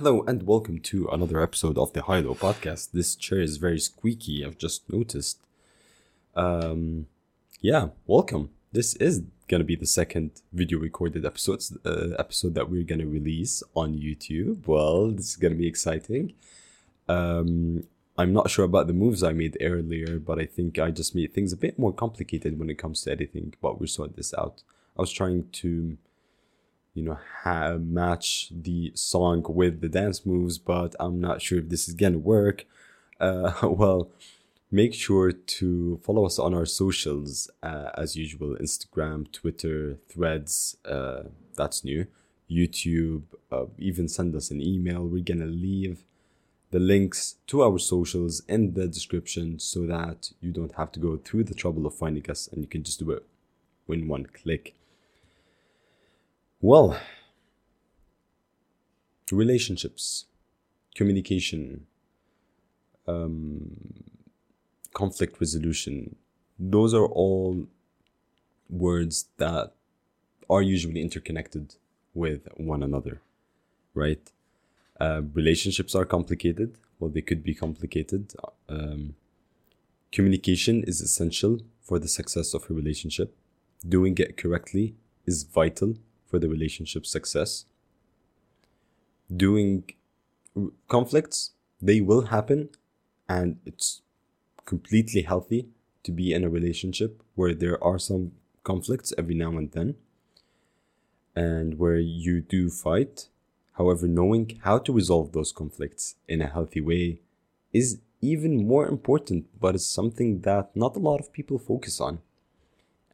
Hello and welcome to another episode of the High Low podcast. This chair is very squeaky, I've just noticed. Um, yeah, welcome. This is gonna be the second video recorded episodes uh, episode that we're gonna release on YouTube. Well, this is gonna be exciting. Um, I'm not sure about the moves I made earlier, but I think I just made things a bit more complicated when it comes to editing. But we're sorting this out. I was trying to you know ha- match the song with the dance moves but i'm not sure if this is gonna work. Uh, well make sure to follow us on our socials uh, as usual instagram twitter threads uh, that's new. Youtube uh, even send us an email. We're gonna leave the links to our socials in the description so that you don't have to go through the trouble of finding us and you can just do it in one click well, relationships, communication, um, conflict resolution, those are all words that are usually interconnected with one another, right? Uh, relationships are complicated. Well, they could be complicated. Um, communication is essential for the success of a relationship. Doing it correctly is vital for the relationship success. Doing conflicts, they will happen, and it's completely healthy to be in a relationship where there are some conflicts every now and then and where you do fight. However, knowing how to resolve those conflicts in a healthy way is even more important, but it's something that not a lot of people focus on.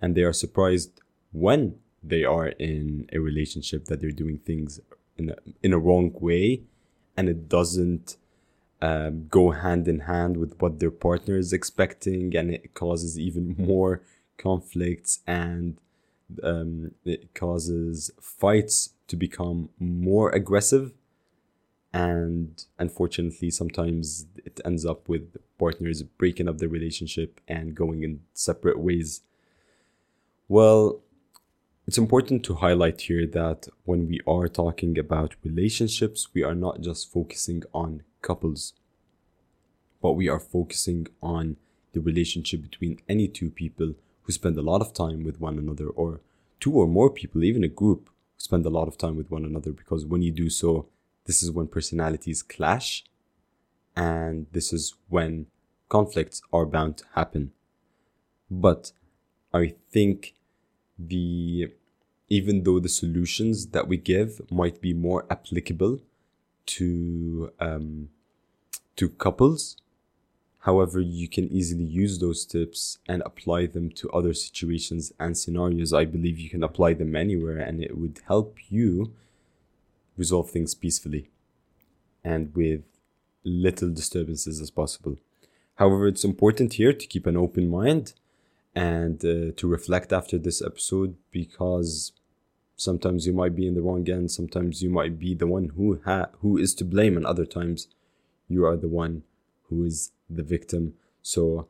And they are surprised when they are in a relationship that they're doing things in a, in a wrong way and it doesn't um, go hand in hand with what their partner is expecting and it causes even more conflicts and um, it causes fights to become more aggressive. And unfortunately sometimes it ends up with partners breaking up the relationship and going in separate ways. Well it's important to highlight here that when we are talking about relationships, we are not just focusing on couples, but we are focusing on the relationship between any two people who spend a lot of time with one another, or two or more people, even a group, who spend a lot of time with one another. Because when you do so, this is when personalities clash, and this is when conflicts are bound to happen. But I think the even though the solutions that we give might be more applicable to um, to couples however you can easily use those tips and apply them to other situations and scenarios. I believe you can apply them anywhere and it would help you resolve things peacefully and with little disturbances as possible. However it's important here to keep an open mind and uh, to reflect after this episode because sometimes you might be in the wrong end sometimes you might be the one who ha- who is to blame and other times you are the one who is the victim. So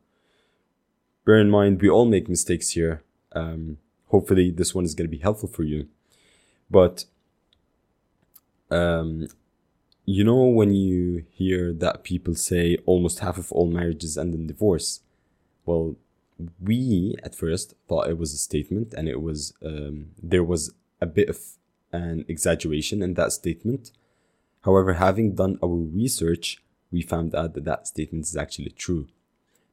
bear in mind we all make mistakes here. Um, hopefully this one is going to be helpful for you. But um, you know when you hear that people say almost half of all marriages end in divorce? Well we at first thought it was a statement and it was um, there was a bit of an exaggeration in that statement. However having done our research we found out that that statement is actually true.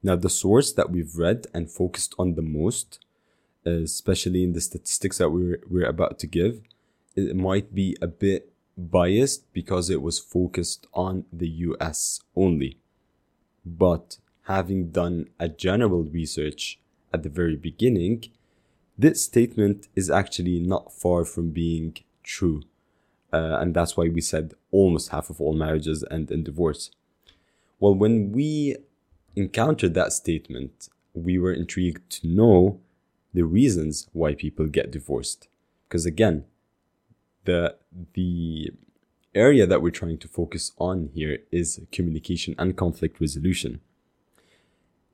Now the source that we've read and focused on the most especially in the statistics that we're, we're about to give it might be a bit biased because it was focused on the us only. But having done a general research at the very beginning, this statement is actually not far from being true. Uh, and that's why we said almost half of all marriages end in divorce. Well, when we encountered that statement, we were intrigued to know the reasons why people get divorced. Because again, the the area that we're trying to focus on here is communication and conflict resolution.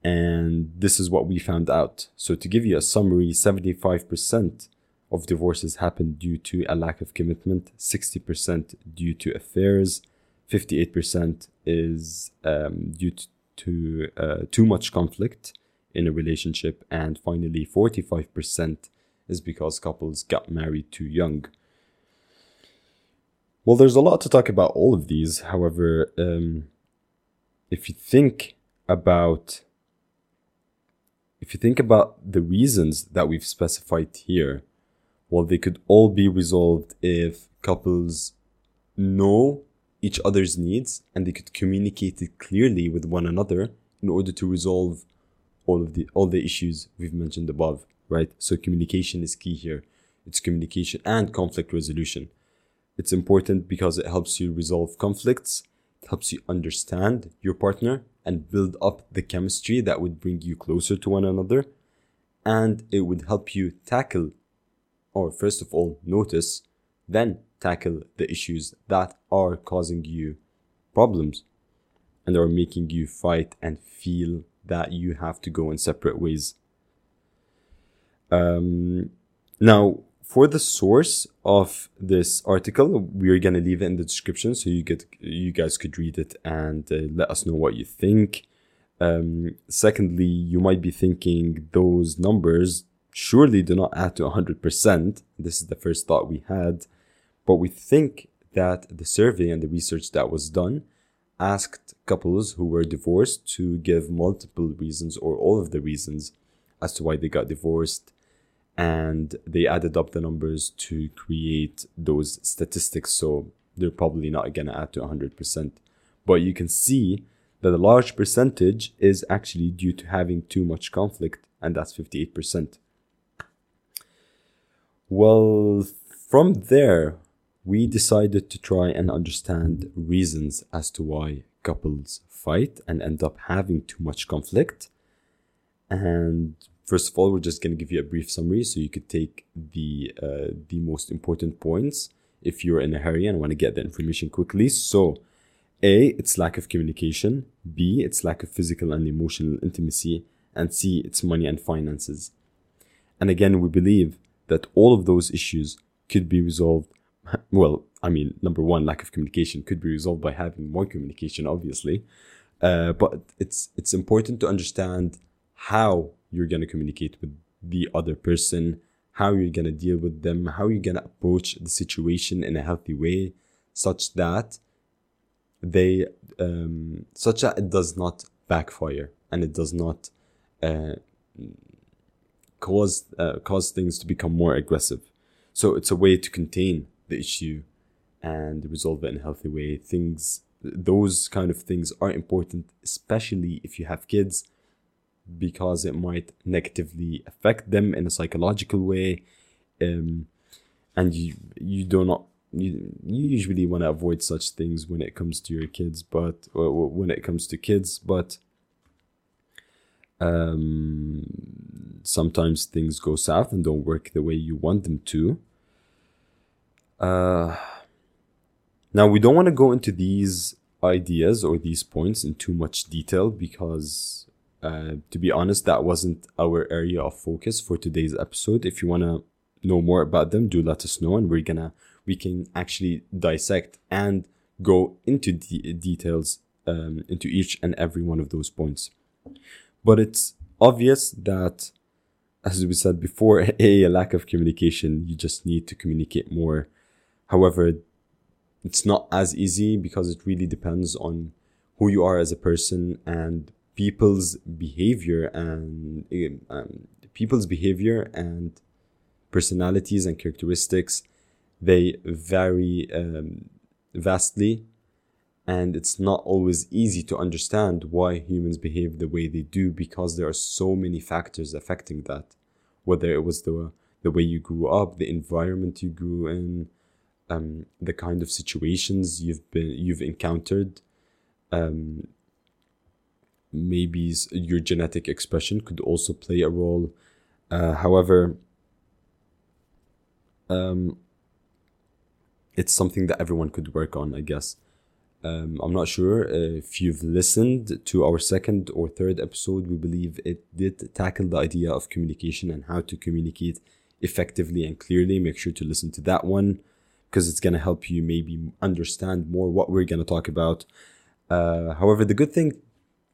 And this is what we found out. So, to give you a summary, 75% of divorces happen due to a lack of commitment, 60% due to affairs, 58% is um, due to, to uh, too much conflict in a relationship, and finally, 45% is because couples got married too young. Well, there's a lot to talk about all of these. However, um, if you think about if you think about the reasons that we've specified here, well, they could all be resolved if couples know each other's needs and they could communicate it clearly with one another in order to resolve all of the all the issues we've mentioned above, right? So communication is key here. It's communication and conflict resolution. It's important because it helps you resolve conflicts, it helps you understand your partner and build up the chemistry that would bring you closer to one another. And it would help you tackle, or first of all, notice, then tackle the issues that are causing you problems and are making you fight and feel that you have to go in separate ways. Um, now, for the source of this article, we're gonna leave it in the description so you get you guys could read it and uh, let us know what you think. Um, secondly, you might be thinking those numbers surely do not add to 100%. This is the first thought we had, but we think that the survey and the research that was done asked couples who were divorced to give multiple reasons or all of the reasons as to why they got divorced and they added up the numbers to create those statistics. So they're probably not going to add to 100%. But you can see that a large percentage is actually due to having too much conflict, and that's 58%. Well, from there, we decided to try and understand reasons as to why couples fight and end up having too much conflict. And First of all, we're just going to give you a brief summary so you could take the uh, the most important points if you're in a hurry and want to get the information quickly. So, A, it's lack of communication. B, it's lack of physical and emotional intimacy. And C, it's money and finances. And again, we believe that all of those issues could be resolved. Well, I mean, number one, lack of communication could be resolved by having more communication, obviously. Uh, but it's it's important to understand how you're going to communicate with the other person, how you're going to deal with them, how you're going to approach the situation in a healthy way, such that they, um, such that it does not backfire and it does not uh, cause uh, cause things to become more aggressive. So it's a way to contain the issue and resolve it in a healthy way. Things, those kind of things are important, especially if you have kids because it might negatively affect them in a psychological way um, and you you do not you, you usually want to avoid such things when it comes to your kids but when it comes to kids but um, sometimes things go south and don't work the way you want them to. Uh, now we don't want to go into these ideas or these points in too much detail because uh, to be honest, that wasn't our area of focus for today's episode. If you want to know more about them, do let us know, and we're gonna we can actually dissect and go into the details um, into each and every one of those points. But it's obvious that, as we said before, a, a lack of communication. You just need to communicate more. However, it's not as easy because it really depends on who you are as a person and people's behavior and um, people's behavior and personalities and characteristics they vary um, vastly. And it's not always easy to understand why humans behave the way they do because there are so many factors affecting that. Whether it was the the way you grew up the environment you grew in um, the kind of situations you've been you've encountered um, maybe your genetic expression could also play a role. Uh, however, um, it's something that everyone could work on, I guess. Um, I'm not sure if you've listened to our second or third episode. We believe it did tackle the idea of communication and how to communicate effectively and clearly. Make sure to listen to that one because it's going to help you maybe understand more what we're going to talk about. Uh, however, the good thing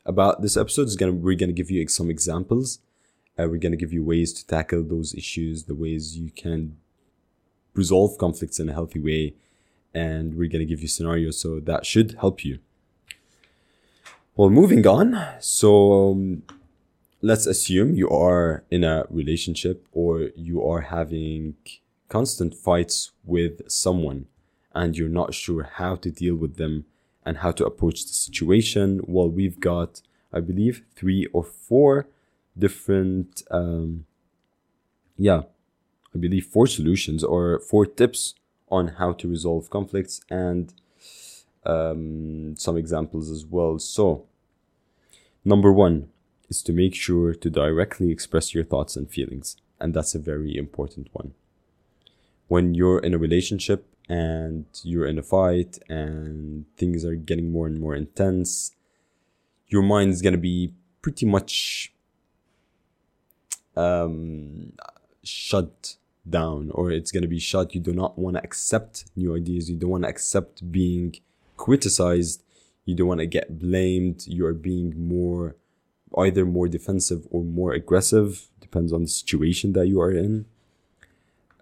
about this episode is to we're to give you some examples. Uh, we're to give you ways to tackle those issues, the ways you can resolve conflicts in a healthy way, and we're to give you scenarios so that should help you. Well, moving on. So um, let's assume you are in a relationship or you are having constant fights with someone and you're not sure how to deal with them and how to approach the situation. Well, we've got, I believe, three or four different, um, yeah, I believe four solutions or four tips on how to resolve conflicts and um, some examples as well. So, number one is to make sure to directly express your thoughts and feelings. And that's a very important one. When you're in a relationship and you're in a fight and things are getting more and more intense, your mind is going to be pretty much um, shut down or it's going to be shut. You do not want to accept new ideas. You don't want to accept being criticized. You don't want to get blamed. You are being more, either more defensive or more aggressive, depends on the situation that you are in.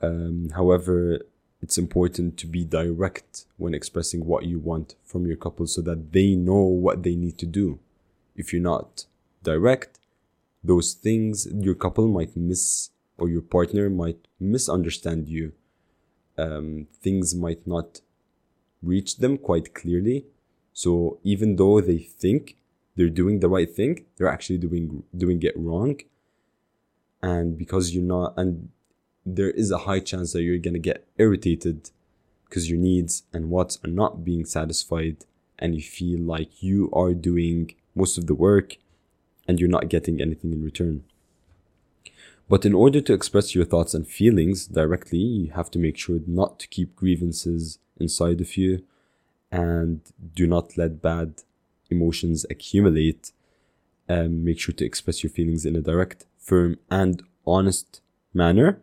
Um, however, it's important to be direct when expressing what you want from your couple so that they know what they need to do. If you're not direct, those things your couple might miss or your partner might misunderstand you. Um, things might not reach them quite clearly. So even though they think they're doing the right thing, they're actually doing doing it wrong. And because you're not and there is a high chance that you're going to get irritated because your needs and wants are not being satisfied and you feel like you are doing most of the work and you're not getting anything in return. But in order to express your thoughts and feelings directly, you have to make sure not to keep grievances inside of you and do not let bad emotions accumulate. Um, make sure to express your feelings in a direct, firm, and honest manner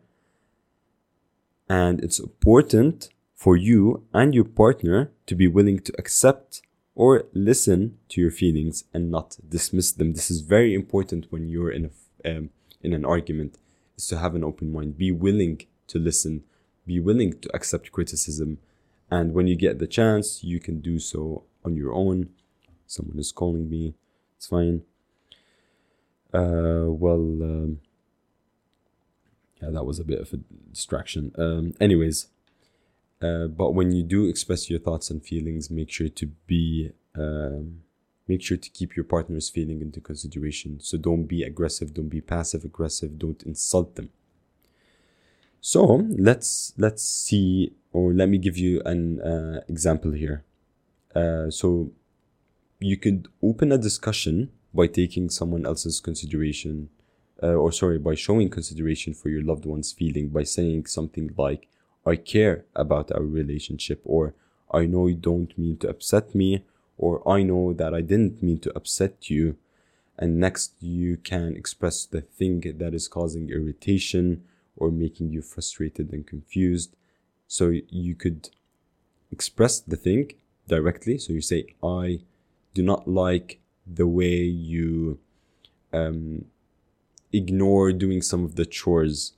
and it's important for you and your partner to be willing to accept or listen to your feelings and not dismiss them. This is very important when you're in a um, in an argument is to have an open mind. Be willing to listen. Be willing to accept criticism. And when you get the chance, you can do so on your own. Someone is calling me. It's fine. Uh, well, um, yeah, that was a bit of a distraction. Um, anyways, uh, but when you do express your thoughts and feelings, make sure to be, um, make sure to keep your partner's feeling into consideration. So don't be aggressive, don't be passive aggressive, don't insult them. So let's let's see, or let me give you an uh, example here. Uh, so you could open a discussion by taking someone else's consideration uh, or sorry, by showing consideration for your loved one's feeling by saying something like, I care about our relationship, or I know you don't mean to upset me, or I know that I didn't mean to upset you. And next, you can express the thing that is causing irritation or making you frustrated and confused. So you could express the thing directly. So you say, I do not like the way you um, ignore doing some of the chores.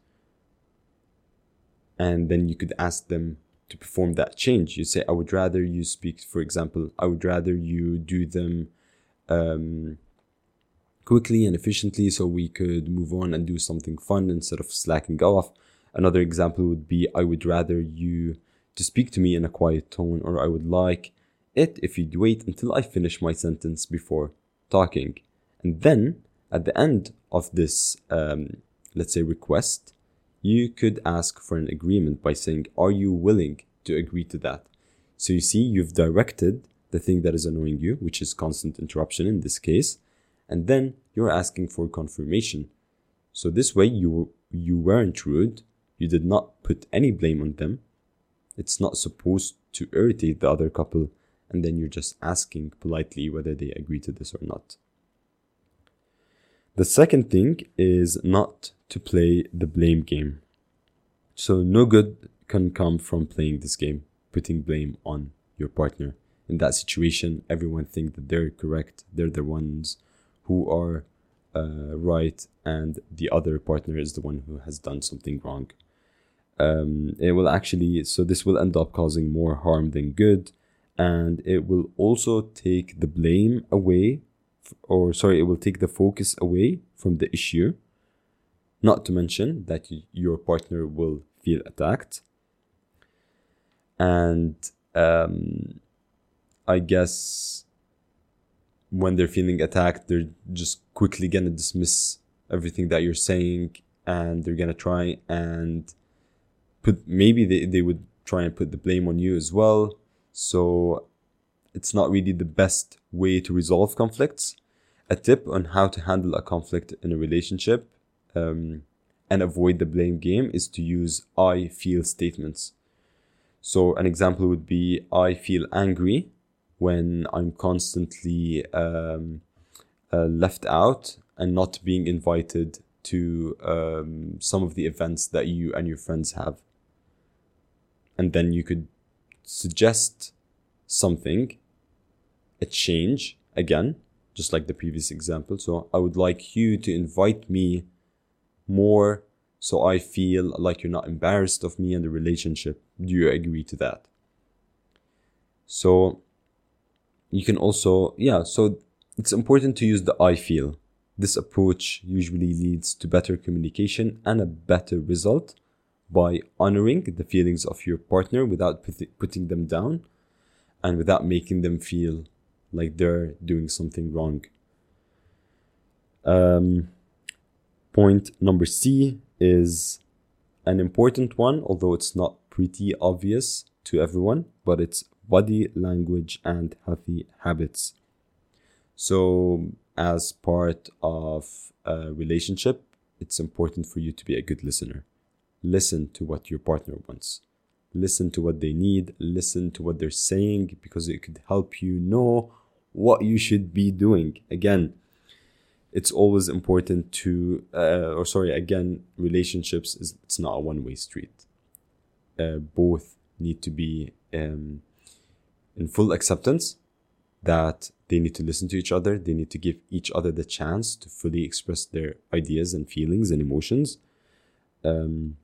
And then you could ask them to perform that change. You say i would rather you speak for example i would rather you do them um, quickly and efficiently so we could move on and do something fun instead of slacking off. Another example would be i would rather you to speak to me in a quiet tone or i would like it if you'd wait until i finish my sentence before talking. And then at the end of this, um, let's say, request, you could ask for an agreement by saying, Are you willing to agree to that? So you see, you've directed the thing that is annoying you, which is constant interruption in this case, and then you're asking for confirmation. So this way, you you weren't rude. You did not put any blame on them. It's not supposed to irritate the other couple, and then you're just asking politely whether they agree to this or not. The second thing is not to play the blame game. So, no good can come from playing this game, putting blame on your partner. In that situation, everyone thinks that they're correct, they're the ones who are uh, right, and the other partner is the one who has done something wrong. Um, it will actually, so this will end up causing more harm than good, and it will also take the blame away, or sorry, it will take the focus away from the issue. Not to mention that your partner will feel attacked. And um, I guess when they're feeling attacked, they're just quickly gonna dismiss everything that you're saying and they're gonna try and put maybe they, they would try and put the blame on you as well. So it's not really the best way to resolve conflicts. A tip on how to handle a conflict in a relationship um, and avoid the blame game is to use I feel statements. So, an example would be I feel angry when I'm constantly um, uh, left out and not being invited to um, some of the events that you and your friends have. And then you could suggest something, a change again, just like the previous example. So I would like you to invite me more so I feel like you're not embarrassed of me and the relationship. Do you agree to that? So you can also, yeah, so it's important to use the I feel. This approach usually leads to better communication and a better result by honoring the feelings of your partner without putting them down and without making them feel like they're doing something wrong. Um, point number C is an important one, although it's not pretty obvious to everyone, but it's body language and healthy habits. So, as part of a relationship, it's important for you to be a good listener. Listen to what your partner wants. Listen to what they need. Listen to what they're saying because it could help you know what you should be doing. Again, it's always important to, uh, or sorry, again, relationships is it's not a one way street. Uh, both need to be um, in full acceptance that they need to listen to each other. They need to give each other the chance to fully express their ideas and feelings and emotions. Um,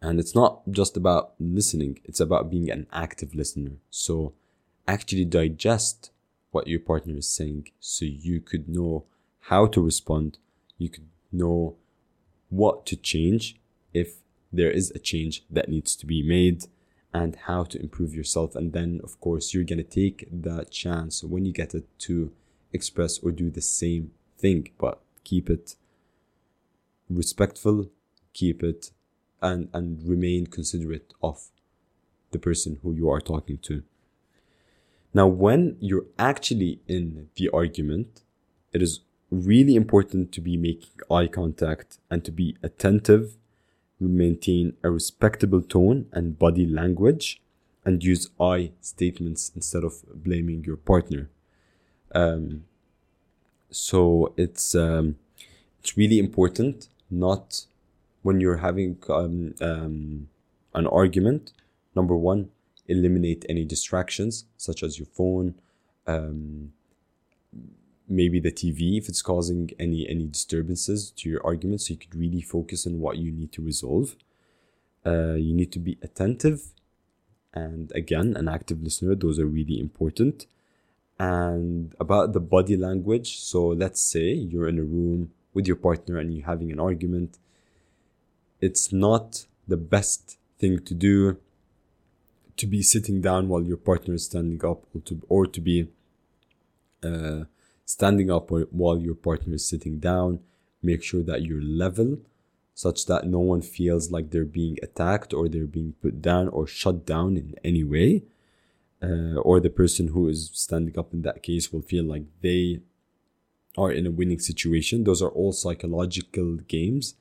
and it's not just about listening, it's about being an active listener. So actually digest what your partner is saying so you could know how to respond, you could know what to change if there is a change that needs to be made and how to improve yourself. And then, of course, you're going to take the chance when you get it to express or do the same thing, but keep it respectful, keep it and, and remain considerate of the person who you are talking to. Now, when you're actually in the argument, it is really important to be making eye contact and to be attentive maintain a respectable tone and body language and use I statements instead of blaming your partner. Um, so it's um, it's really important not when you're having um, um, an argument. Number one, eliminate any distractions such as your phone, um, maybe the TV if it's causing any any disturbances to your argument so you could really focus on what you need to resolve. Uh, you need to be attentive and again an active listener those are really important. And about the body language so let's say you're in a room with your partner and you're having an argument. It's not the best thing to do to be sitting down while your partner is standing up or to, or to be uh, standing up while your partner is sitting down. Make sure that you're level such that no one feels like they're being attacked or they're being put down or shut down in any way. Uh, or the person who is standing up in that case will feel like they are in a winning situation. Those are all psychological games.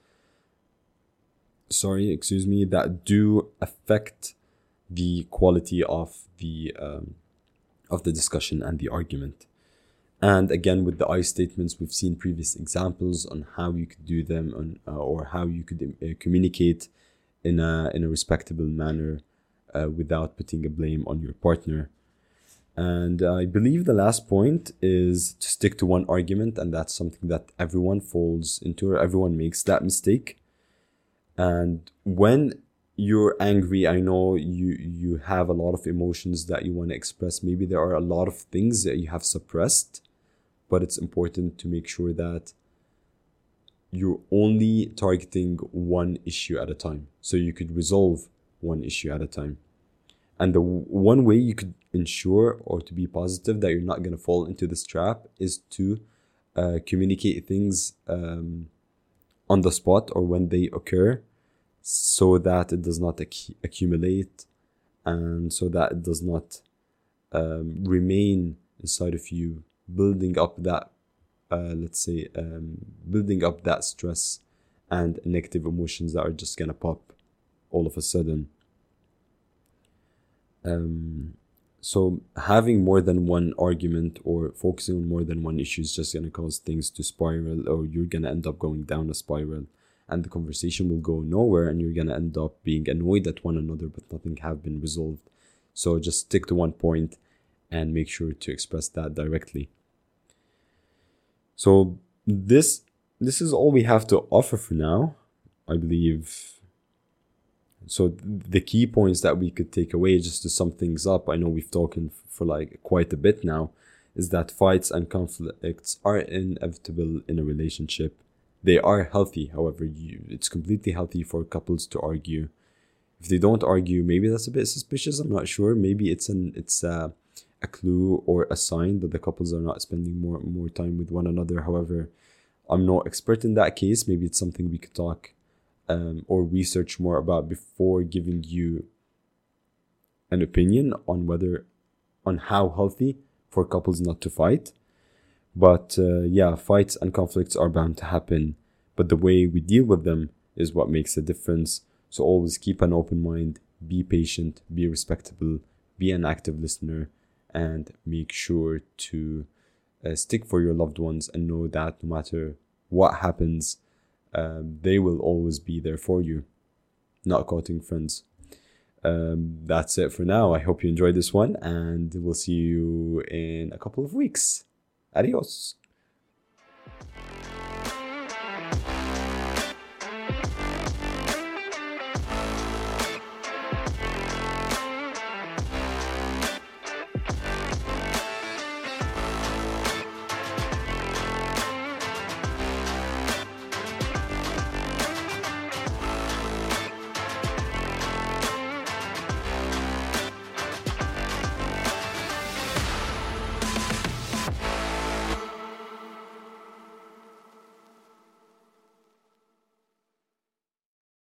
Sorry, excuse me, that do affect the quality of the um, of the discussion and the argument. And again, with the I statements, we've seen previous examples on how you could do them on, uh, or how you could uh, communicate in a in a respectable manner uh, without putting a blame on your partner. And I believe the last point is to stick to one argument, and that's something that everyone falls into, or everyone makes that mistake. And when you're angry, I know you you have a lot of emotions that you want to express. Maybe there are a lot of things that you have suppressed, but it's important to make sure that you're only targeting one issue at a time. So you could resolve one issue at a time. And the one way you could ensure or to be positive that you're not going to fall into this trap is to uh, communicate things um, on the spot or when they occur so that it does not ac- accumulate and so that it does not um, remain inside of you, building up that, uh, let's say, um, building up that stress and negative emotions that are just to pop all of a sudden. Um, so having more than one argument or focusing on more than one issue is just to cause things to spiral or you're to end up going down a spiral and the conversation will go nowhere and you're going to end up being annoyed at one another but nothing have been resolved. So just stick to one point and make sure to express that directly. So this this is all we have to offer for now i believe. So the key points that we could take away just to sum things up i know we've talked for like quite a bit now is that fights and conflicts are inevitable in a relationship they are healthy however you, it's completely healthy for couples to argue. If they don't argue maybe that's a bit suspicious i'm not sure. Maybe it's an it's a, a clue or a sign that the couples are not spending more more time with one another. However i'm not expert in that case. Maybe it's something we could talk um, or research more about before giving you an opinion on whether on how healthy for couples not to fight but uh, yeah fights and conflicts are bound to happen but the way we deal with them is what makes a difference so always keep an open mind be patient be respectable be an active listener and make sure to uh, stick for your loved ones and know that no matter what happens um, they will always be there for you. Not cutting friends. Um, that's it for now. I hope you enjoyed this one, and we'll see you in a couple of weeks. Adiós.